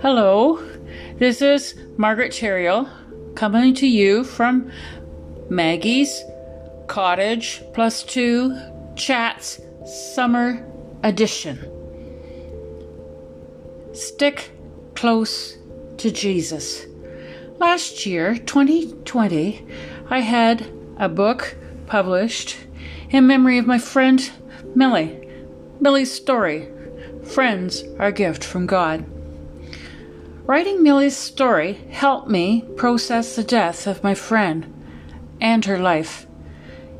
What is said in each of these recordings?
Hello, this is Margaret Terriel coming to you from Maggie's Cottage Plus Two Chats Summer Edition. Stick close to Jesus. Last year, 2020, I had a book published in memory of my friend Millie. Millie's story Friends are a gift from God. Writing Millie's story helped me process the death of my friend and her life.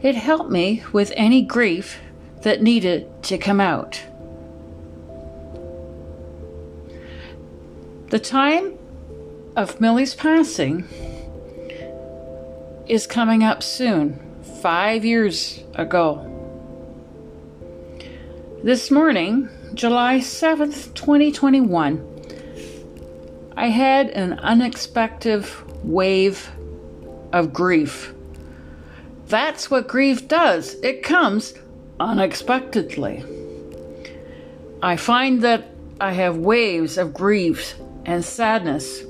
It helped me with any grief that needed to come out. The time of Millie's passing is coming up soon, five years ago. This morning, July 7th, 2021, I had an unexpected wave of grief. That's what grief does, it comes unexpectedly. I find that I have waves of grief and sadness.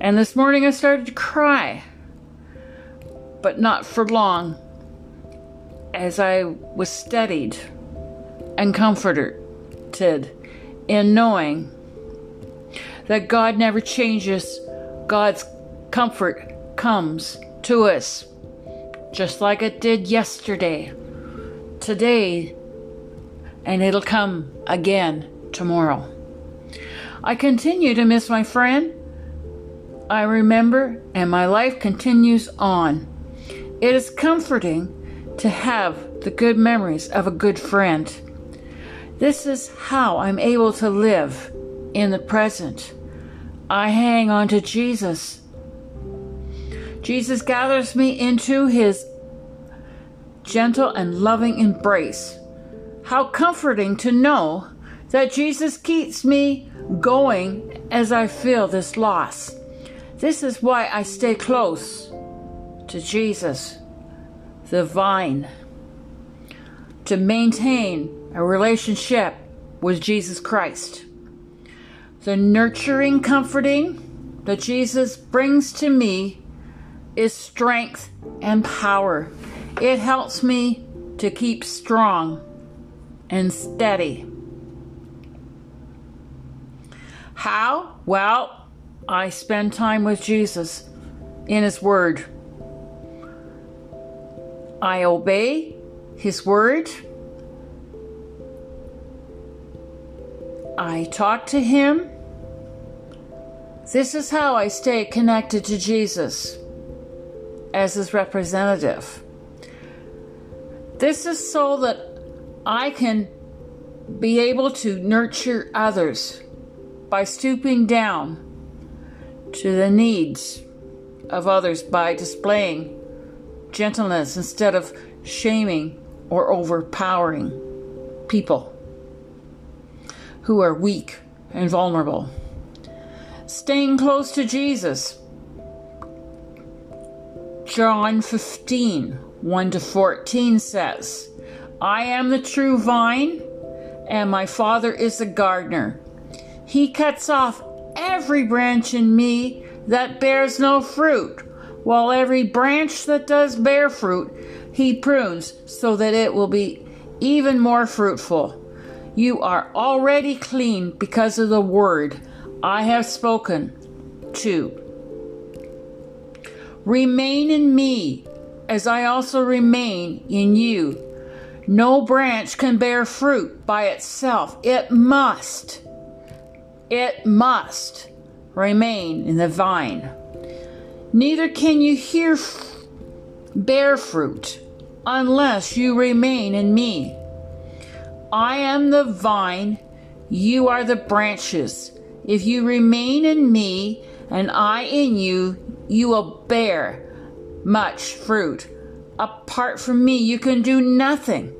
And this morning I started to cry, but not for long, as I was steadied and comforted in knowing that God never changes. God's comfort comes to us just like it did yesterday, today, and it'll come again tomorrow. I continue to miss my friend. I remember, and my life continues on. It is comforting to have the good memories of a good friend. This is how I'm able to live in the present. I hang on to Jesus. Jesus gathers me into his gentle and loving embrace. How comforting to know that Jesus keeps me going as I feel this loss. This is why I stay close to Jesus, the vine, to maintain a relationship with Jesus Christ. The nurturing, comforting that Jesus brings to me is strength and power. It helps me to keep strong and steady. How? Well, I spend time with Jesus in His Word. I obey His Word. I talk to Him. This is how I stay connected to Jesus as His representative. This is so that I can be able to nurture others by stooping down to the needs of others by displaying gentleness instead of shaming or overpowering people who are weak and vulnerable. Staying close to Jesus. John 15 1 to 14 says, I am the true vine, and my Father is the gardener. He cuts off every branch in me that bears no fruit, while every branch that does bear fruit, he prunes so that it will be even more fruitful. You are already clean because of the word I have spoken to. Remain in me as I also remain in you. No branch can bear fruit by itself. It must it must remain in the vine. Neither can you hear f- bear fruit unless you remain in me. I am the vine, you are the branches. If you remain in me and I in you, you will bear much fruit. Apart from me, you can do nothing.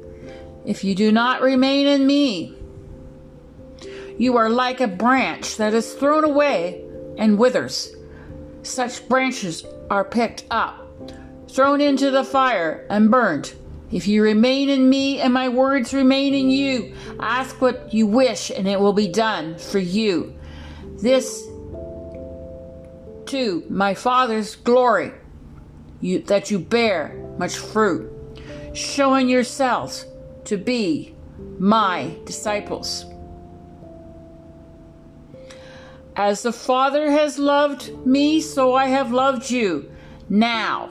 If you do not remain in me, you are like a branch that is thrown away and withers. Such branches are picked up, thrown into the fire, and burnt. If you remain in me and my words remain in you, ask what you wish and it will be done for you. This, too, my Father's glory, you, that you bear much fruit, showing yourselves to be my disciples. As the Father has loved me, so I have loved you. Now,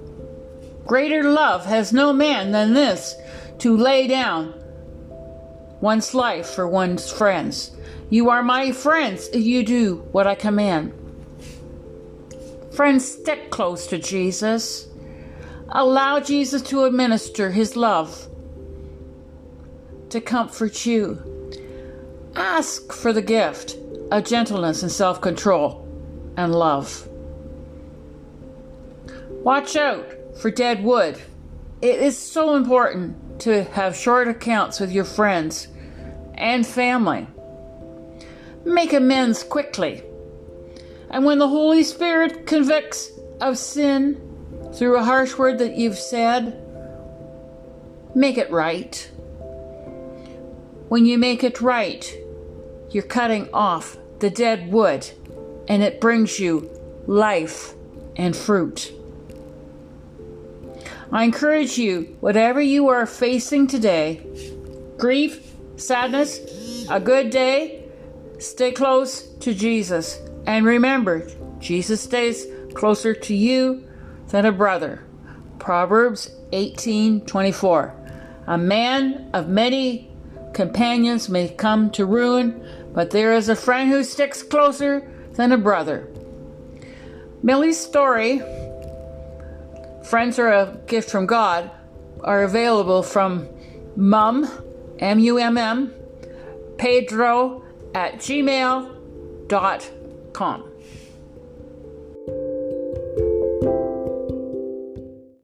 Greater love has no man than this to lay down one's life for one's friends. You are my friends if you do what I command. Friends, stick close to Jesus. Allow Jesus to administer his love to comfort you. Ask for the gift of gentleness and self control and love. Watch out for dead wood. It is so important to have short accounts with your friends and family. Make amends quickly. And when the Holy Spirit convicts of sin through a harsh word that you've said, make it right. When you make it right, you're cutting off the dead wood and it brings you life and fruit. I encourage you, whatever you are facing today grief, sadness, a good day stay close to Jesus. And remember, Jesus stays closer to you than a brother. Proverbs 18:24. A man of many companions may come to ruin, but there is a friend who sticks closer than a brother. Millie's story Friends Are a Gift from God are available from mum, M U M M, Pedro at gmail.com.